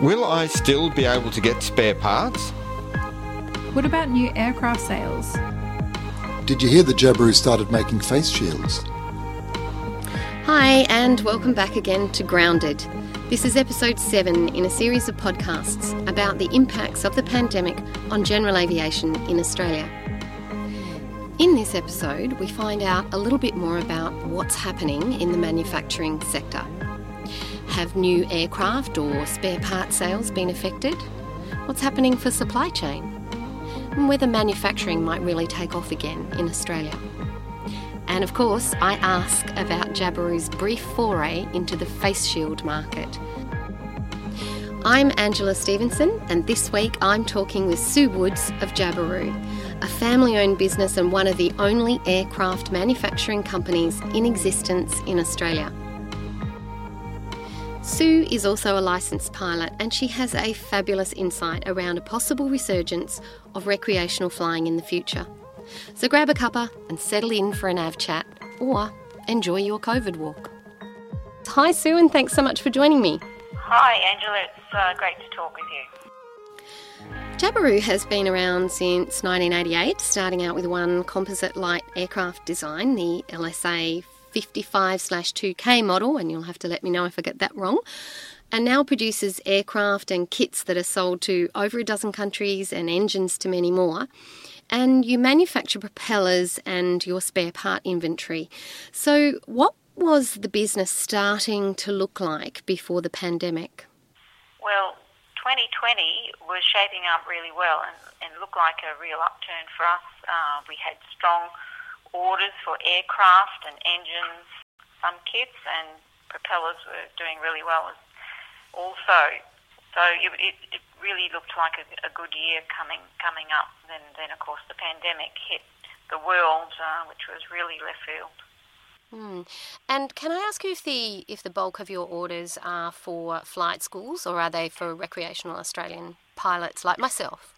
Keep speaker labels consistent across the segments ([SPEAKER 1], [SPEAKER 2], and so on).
[SPEAKER 1] Will I still be able to get spare parts?
[SPEAKER 2] What about new aircraft sales?
[SPEAKER 3] Did you hear that Jabiru started making face shields?
[SPEAKER 4] Hi, and welcome back again to Grounded. This is episode 7 in a series of podcasts about the impacts of the pandemic on general aviation in Australia. In this episode, we find out a little bit more about what's happening in the manufacturing sector. Have new aircraft or spare part sales been affected? What's happening for supply chain? And whether manufacturing might really take off again in Australia. And of course, I ask about Jabiru's brief foray into the face shield market. I'm Angela Stevenson, and this week I'm talking with Sue Woods of Jabiru, a family owned business and one of the only aircraft manufacturing companies in existence in Australia. Sue is also a licensed pilot and she has a fabulous insight around a possible resurgence of recreational flying in the future. So grab a cuppa and settle in for an AV chat or enjoy your COVID walk. Hi, Sue, and thanks so much for joining me.
[SPEAKER 5] Hi, Angela. It's uh, great to talk with you.
[SPEAKER 4] Jabiru has been around since 1988, starting out with one composite light aircraft design, the LSA 55 2K model, and you'll have to let me know if I get that wrong, and now produces aircraft and kits that are sold to over a dozen countries and engines to many more and you manufacture propellers and your spare part inventory. So, what was the business starting to look like before the pandemic?
[SPEAKER 5] Well, 2020 was shaping up really well and, and looked like a real upturn for us. Uh, we had strong orders for aircraft and engines, some kits, and propellers were doing really well also. So it, it, it really looked like a, a, good year coming coming up. Then, then of course, the pandemic hit the world, uh, which was really left field.
[SPEAKER 4] Hmm. And can I ask you if the if the bulk of your orders are for flight schools or are they for recreational Australian pilots like myself?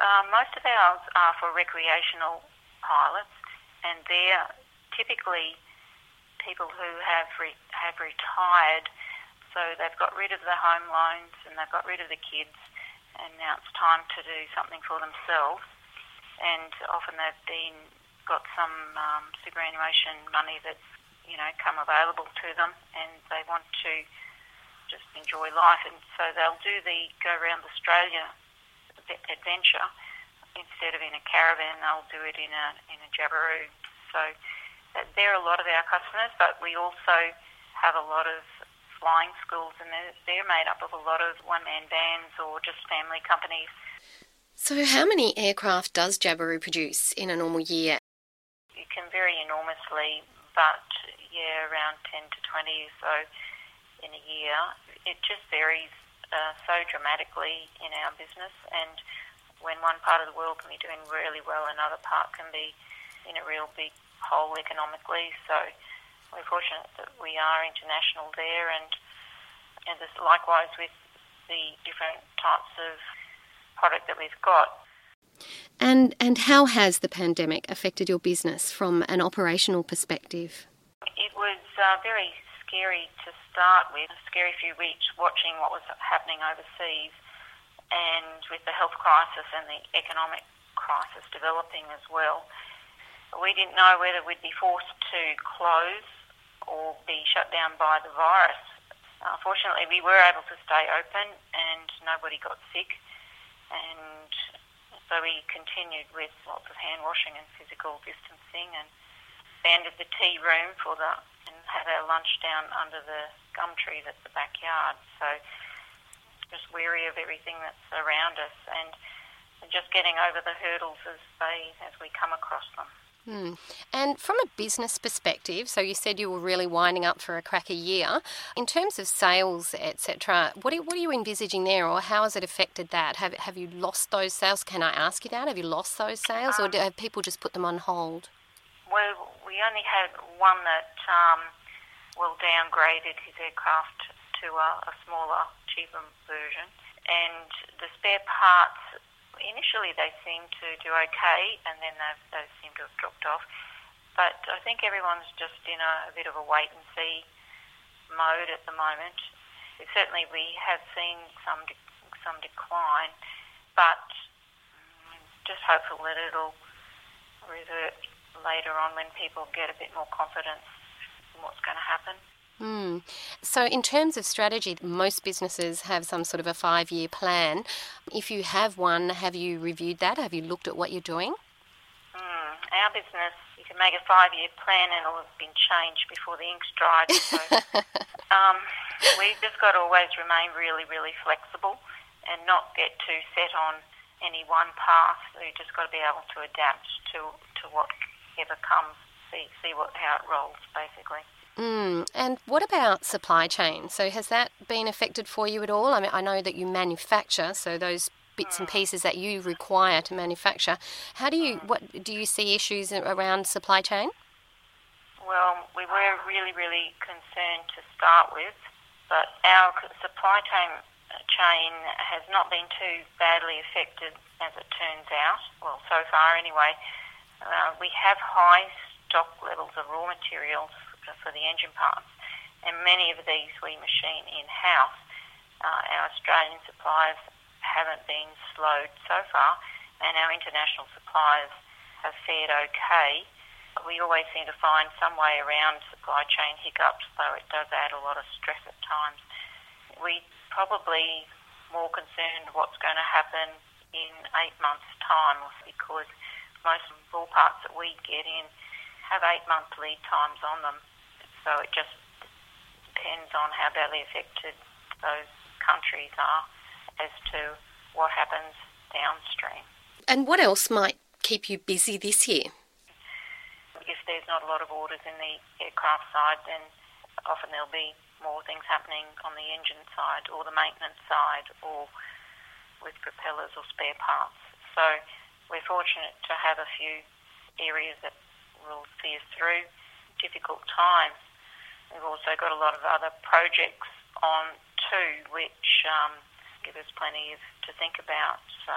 [SPEAKER 5] Uh, most of ours are for recreational pilots, and they're typically people who have re- have retired so they've got rid of the home loans and they've got rid of the kids, and now it's time to do something for themselves. And often they've been got some um, superannuation money that's you know come available to them, and they want to just enjoy life, and so they'll do the go around Australia adventure instead of in a caravan. They'll do it in a in a Jabiru. So they're a lot of our customers, but we also have a lot of flying schools, and they're, they're made up of a lot of one man bands or just family companies.
[SPEAKER 4] So, how many aircraft does Jabiru produce in a normal year?
[SPEAKER 5] It can vary enormously, but yeah, around 10 to 20 or so in a year. It just varies uh, so dramatically in our business, and when one part of the world can be doing really well, another part can be in a real big hole economically. So, we're fortunate that we are international there, and and this, likewise with the different types of product that we've got.
[SPEAKER 4] And and how has the pandemic affected your business from an operational perspective?
[SPEAKER 5] It was uh, very scary to start with, a scary few weeks watching what was happening overseas, and with the health crisis and the economic crisis developing as well. We didn't know whether we'd be forced to close or be shut down by the virus. Uh, fortunately, we were able to stay open and nobody got sick. And so we continued with lots of hand washing and physical distancing and banded the tea room for the and had our lunch down under the gum tree that's the backyard. So just wary of everything that's around us and just getting over the hurdles as they as we come across them.
[SPEAKER 4] Hmm. And from a business perspective, so you said you were really winding up for a cracker year. In terms of sales, etc., what are, what are you envisaging there, or how has it affected that? Have have you lost those sales? Can I ask you that? Have you lost those sales, um, or have people just put them on hold?
[SPEAKER 5] Well, we only had one that um, well downgraded his aircraft to a, a smaller, cheaper version, and the spare parts initially they seem to do okay, and then they seem to have dropped off. But I think everyone's just in a, a bit of a wait and see mode at the moment. certainly we have seen some de- some decline, but just hopeful that it'll revert later on when people get a bit more confidence in what's going to happen.
[SPEAKER 4] Mm. So, in terms of strategy, most businesses have some sort of a five year plan. If you have one, have you reviewed that? Have you looked at what you're doing?
[SPEAKER 5] Mm. Our business, you can make a five year plan and it'll have been changed before the ink's dried. So, um, we've just got to always remain really, really flexible and not get too set on any one path. We've just got to be able to adapt to, to whatever comes, see, see what, how it rolls, basically.
[SPEAKER 4] Mm. And what about supply chain? So has that been affected for you at all? I mean, I know that you manufacture, so those bits and pieces that you require to manufacture. How do you what do you see issues around supply chain?
[SPEAKER 5] Well, we were really, really concerned to start with, but our supply chain chain has not been too badly affected as it turns out. Well, so far anyway. Uh, we have high stock levels of raw materials for the engine parts. And many of these we machine in-house. Uh, our Australian suppliers haven't been slowed so far, and our international suppliers have fared okay. We always seem to find some way around supply chain hiccups, though it does add a lot of stress at times. We probably more concerned what's going to happen in eight months' time because most of all parts that we get in have eight month lead times on them. So it just depends on how badly affected those countries are as to what happens downstream.
[SPEAKER 4] And what else might keep you busy this year?
[SPEAKER 5] If there's not a lot of orders in the aircraft side, then often there'll be more things happening on the engine side or the maintenance side or with propellers or spare parts. So we're fortunate to have a few areas that will see us through difficult times. We've also got a lot of other projects on too, which um, give us plenty of, to think about. So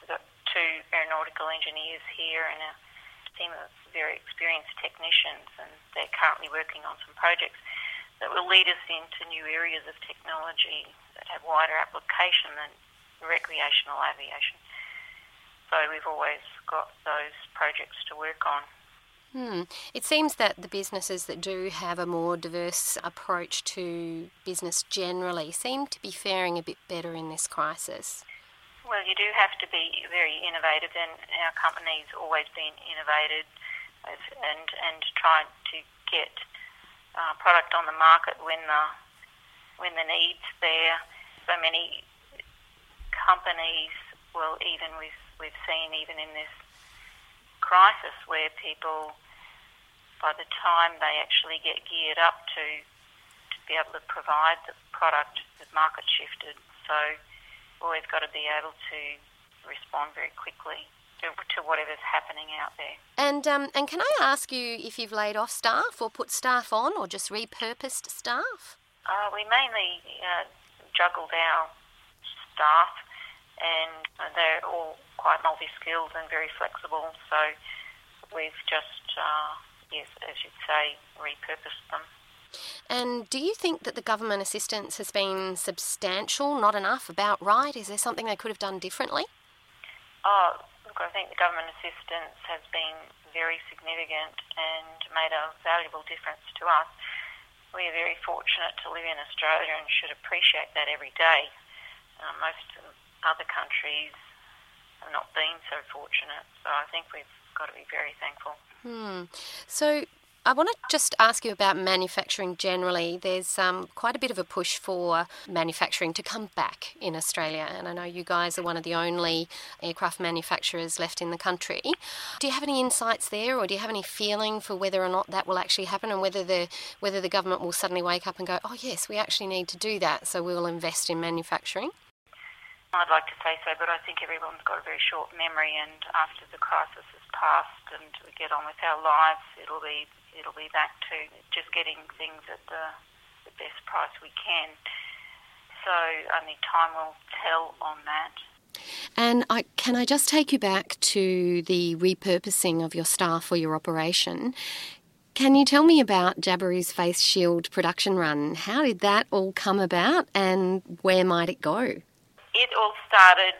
[SPEAKER 5] we've got two aeronautical engineers here and a team of very experienced technicians, and they're currently working on some projects that will lead us into new areas of technology that have wider application than recreational aviation. So we've always got those projects to work on.
[SPEAKER 4] Hmm. It seems that the businesses that do have a more diverse approach to business generally seem to be faring a bit better in this crisis.
[SPEAKER 5] Well, you do have to be very innovative, and our company's always been innovative and and tried to get uh, product on the market when the when the needs there. So many companies, well, even we've we've seen even in this crisis where people, by the time they actually get geared up to, to be able to provide the product, the market shifted. So we've always got to be able to respond very quickly to, to whatever's happening out there.
[SPEAKER 4] And um, and can I ask you if you've laid off staff or put staff on or just repurposed staff?
[SPEAKER 5] Uh, we mainly uh, juggled our staff, and they're all quite multi-skilled and very flexible. So we've just, uh, yes, as you'd say, repurposed them.
[SPEAKER 4] And do you think that the government assistance has been substantial, not enough, about right? Is there something they could have done differently?
[SPEAKER 5] Oh, look, I think the government assistance has been very significant and made a valuable difference to us. We are very fortunate to live in Australia and should appreciate that every day. Uh, most other countries not been so fortunate. So I think we've got to be very thankful.
[SPEAKER 4] Hmm. So I want to just ask you about manufacturing generally. There's um, quite a bit of a push for manufacturing to come back in Australia, and I know you guys are one of the only aircraft manufacturers left in the country. Do you have any insights there, or do you have any feeling for whether or not that will actually happen, and whether the whether the government will suddenly wake up and go, "Oh yes, we actually need to do that, so we'll invest in manufacturing"?
[SPEAKER 5] I'd like to say so, but I think everyone's got a very short memory, and after the crisis has passed and we get on with our lives, it'll be it'll be back to just getting things at the, the best price we can. So only time will tell on that.
[SPEAKER 4] And I, can I just take you back to the repurposing of your staff for your operation? Can you tell me about Jabiru's Face Shield production run? How did that all come about and where might it go?
[SPEAKER 5] It all started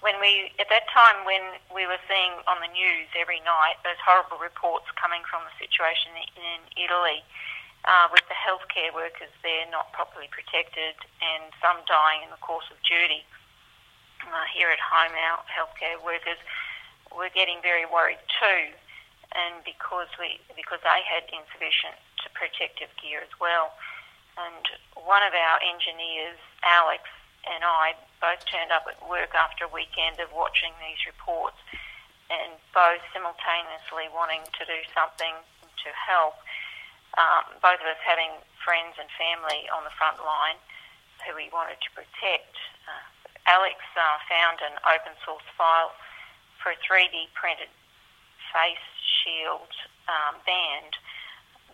[SPEAKER 5] when we, at that time, when we were seeing on the news every night those horrible reports coming from the situation in Italy uh, with the healthcare workers there not properly protected and some dying in the course of duty. Uh, here at home, our healthcare workers were getting very worried too, and because we because they had insufficient protective gear as well. And one of our engineers, Alex, and I both turned up at work after a weekend of watching these reports and both simultaneously wanting to do something to help. Um, both of us having friends and family on the front line who we wanted to protect. Uh, Alex uh, found an open source file for a 3D printed face shield um, band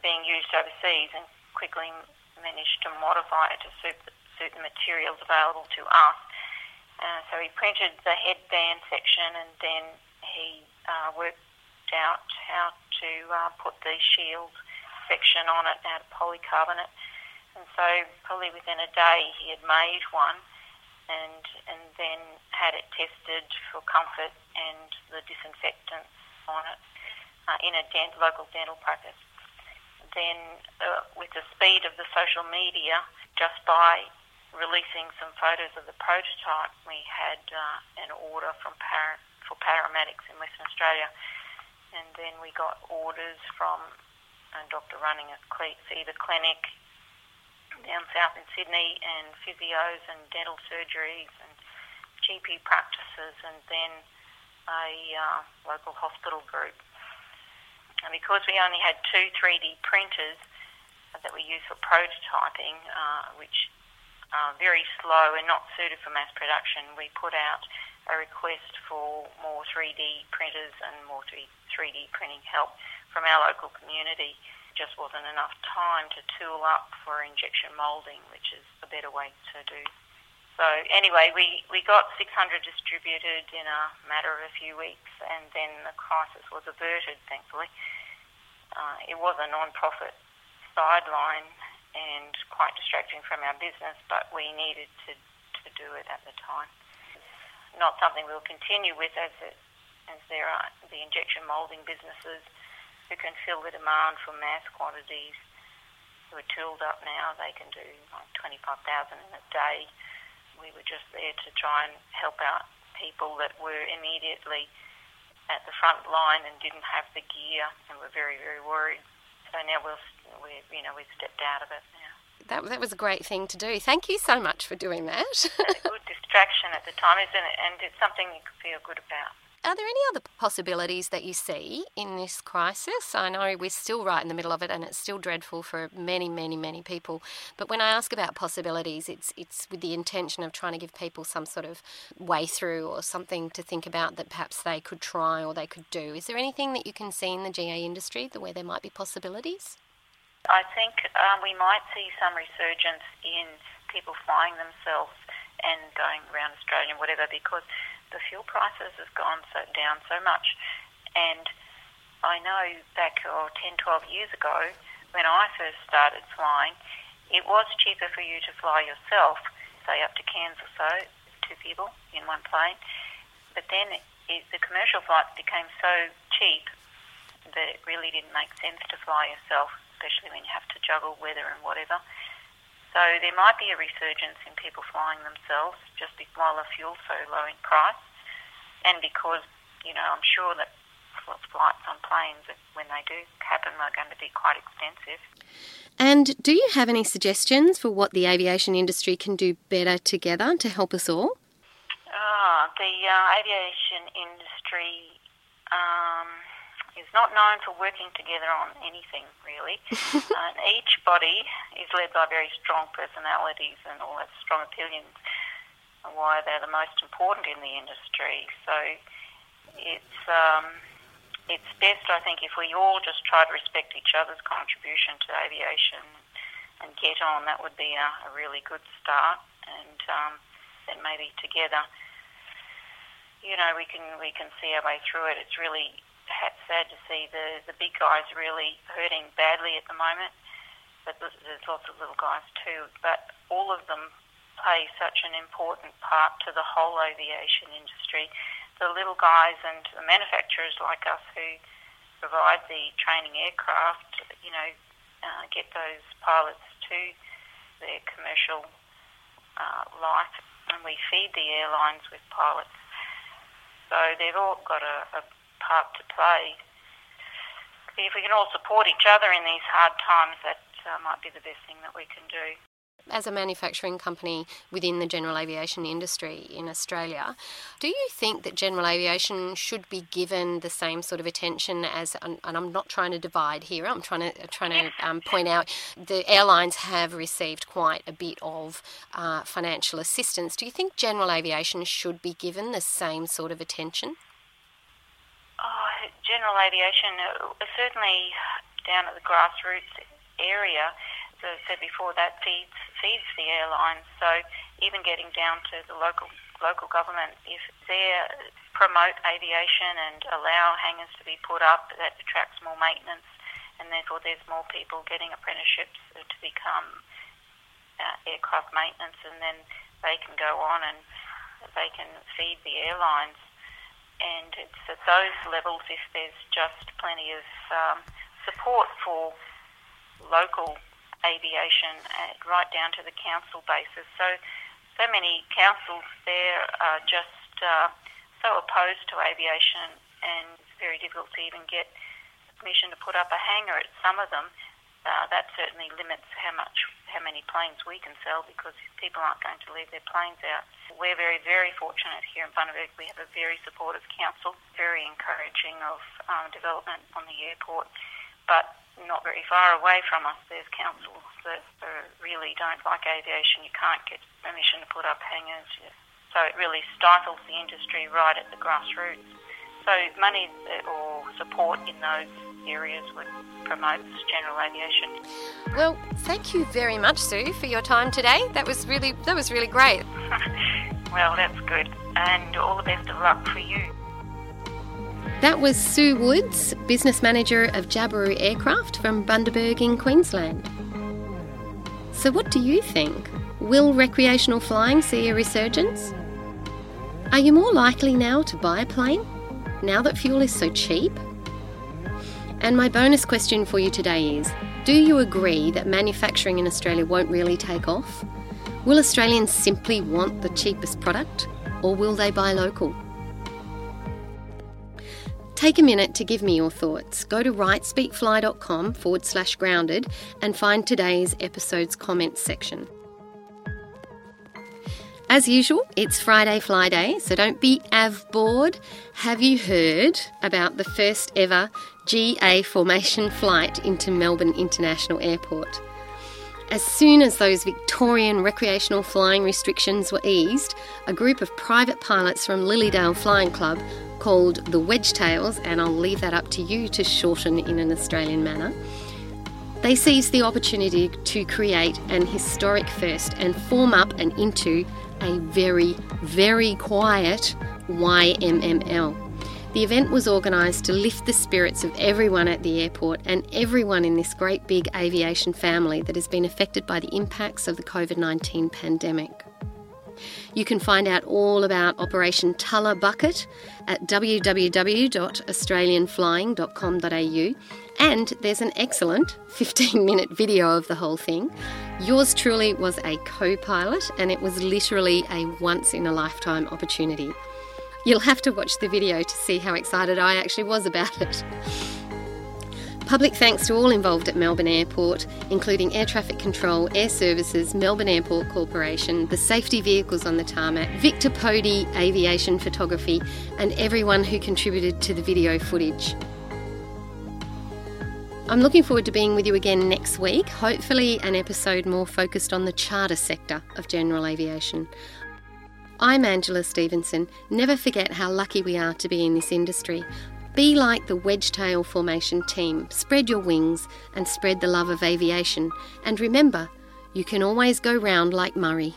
[SPEAKER 5] being used overseas and quickly managed to modify it to suit the certain materials available to us. Uh, so he printed the headband section and then he uh, worked out how to uh, put the shield section on it out of polycarbonate. And so probably within a day he had made one and and then had it tested for comfort and the disinfectants on it uh, in a dent, local dental practice. Then, uh, with the speed of the social media, just by releasing some photos of the prototype, we had uh, an order from for paramedics in Western Australia, and then we got orders from a doctor running a fever clinic down south in Sydney, and physios and dental surgeries and GP practices, and then a uh, local hospital group. And because we only had two 3D printers that we used for prototyping, uh, which uh, very slow and not suited for mass production, we put out a request for more 3D printers and more 3D printing help from our local community. Just wasn't enough time to tool up for injection moulding, which is a better way to do. So anyway, we, we got 600 distributed in a matter of a few weeks, and then the crisis was averted, thankfully. Uh, it was a non-profit sideline and quite distracting from our business, but we needed to, to do it at the time. Not something we'll continue with as, it, as there are the injection moulding businesses who can fill the demand for mass quantities who are tooled up now. They can do like 25,000 in a day. We were just there to try and help out people that were immediately at the front line and didn't have the gear and were very, very worried. So now we'll we you know we've stepped out of it now.
[SPEAKER 4] That that was a great thing to do. Thank you so much for doing that.
[SPEAKER 5] a good distraction at the time, isn't it? And it's something you can feel good about.
[SPEAKER 4] Are there any other possibilities that you see in this crisis? I know we're still right in the middle of it and it's still dreadful for many, many, many people. But when I ask about possibilities, it's it's with the intention of trying to give people some sort of way through or something to think about that perhaps they could try or they could do. Is there anything that you can see in the GA industry where there might be possibilities?
[SPEAKER 5] I think um, we might see some resurgence in people flying themselves and going around Australia and whatever because the fuel prices have gone so down so much. And I know back oh, 10, 12 years ago when I first started flying, it was cheaper for you to fly yourself, say up to Cairns or so, two people in one plane. But then it, the commercial flights became so cheap that it really didn't make sense to fly yourself especially when you have to juggle weather and whatever. So there might be a resurgence in people flying themselves just while the fuel's so low in price, and because you know I'm sure that flights on planes when they do happen are going to be quite expensive.
[SPEAKER 4] And do you have any suggestions for what the aviation industry can do better together to help us all?
[SPEAKER 5] Ah, the uh, aviation industry. Um, is not known for working together on anything really. uh, each body is led by very strong personalities and all have strong opinions on why they're the most important in the industry. So it's um, it's best, I think, if we all just try to respect each other's contribution to aviation and get on. That would be a, a really good start, and um, then maybe together, you know, we can we can see our way through it. It's really sad to see the, the big guys really hurting badly at the moment, but there's lots of little guys too. But all of them play such an important part to the whole aviation industry. The little guys and the manufacturers like us who provide the training aircraft, you know, uh, get those pilots to their commercial uh, life, and we feed the airlines with pilots. So they've all got a, a part to play. If we can all support each other in these hard times, that uh, might be the best thing that we can do.
[SPEAKER 4] As a manufacturing company within the general aviation industry in Australia, do you think that general aviation should be given the same sort of attention as? And I'm not trying to divide here. I'm trying to trying to um, point out the airlines have received quite a bit of uh, financial assistance. Do you think general aviation should be given the same sort of attention?
[SPEAKER 5] Oh, general aviation, uh, certainly down at the grassroots area, as I said before, that feeds feeds the airlines. So even getting down to the local local government, if they promote aviation and allow hangars to be put up, that attracts more maintenance, and therefore there's more people getting apprenticeships to become uh, aircraft maintenance, and then they can go on and they can feed the airlines and it's at those levels if there's just plenty of um, support for local aviation uh, right down to the council basis. So, so many councils there are just uh, so opposed to aviation and it's very difficult to even get permission to put up a hangar at some of them uh, that certainly limits how much, how many planes we can sell because people aren't going to leave their planes out. We're very, very fortunate here in Bundaberg. We have a very supportive council, very encouraging of um, development on the airport, but not very far away from us, there's councils that uh, really don't like aviation. You can't get permission to put up hangars. So it really stifles the industry right at the grassroots. So money uh, or support in those areas would promote general aviation.
[SPEAKER 4] Well, thank you very much, Sue, for your time today. That was really that was really great.
[SPEAKER 5] well, that's good, and all the best of luck for you.
[SPEAKER 4] That was Sue Woods, business manager of Jabiru Aircraft from Bundaberg in Queensland. So, what do you think? Will recreational flying see a resurgence? Are you more likely now to buy a plane now that fuel is so cheap? And my bonus question for you today is Do you agree that manufacturing in Australia won't really take off? Will Australians simply want the cheapest product, or will they buy local? Take a minute to give me your thoughts. Go to rightspeakfly.com forward slash grounded and find today's episode's comments section. As usual, it's Friday Fly Day, so don't be av bored. Have you heard about the first ever GA formation flight into Melbourne International Airport? As soon as those Victorian recreational flying restrictions were eased, a group of private pilots from Lilydale Flying Club called the Wedgetails, and I'll leave that up to you to shorten in an Australian manner, they seized the opportunity to create an historic first and form up and into a very, very quiet YMML. The event was organised to lift the spirits of everyone at the airport and everyone in this great big aviation family that has been affected by the impacts of the COVID 19 pandemic. You can find out all about Operation Tulla Bucket at www.australianflying.com.au and there's an excellent 15 minute video of the whole thing. Yours truly was a co pilot, and it was literally a once in a lifetime opportunity. You'll have to watch the video to see how excited I actually was about it. Public thanks to all involved at Melbourne Airport, including Air Traffic Control, Air Services, Melbourne Airport Corporation, the safety vehicles on the tarmac, Victor Pody Aviation Photography, and everyone who contributed to the video footage. I'm looking forward to being with you again next week, hopefully, an episode more focused on the charter sector of general aviation. I'm Angela Stevenson. Never forget how lucky we are to be in this industry. Be like the Wedgetail Formation team. Spread your wings and spread the love of aviation. And remember, you can always go round like Murray.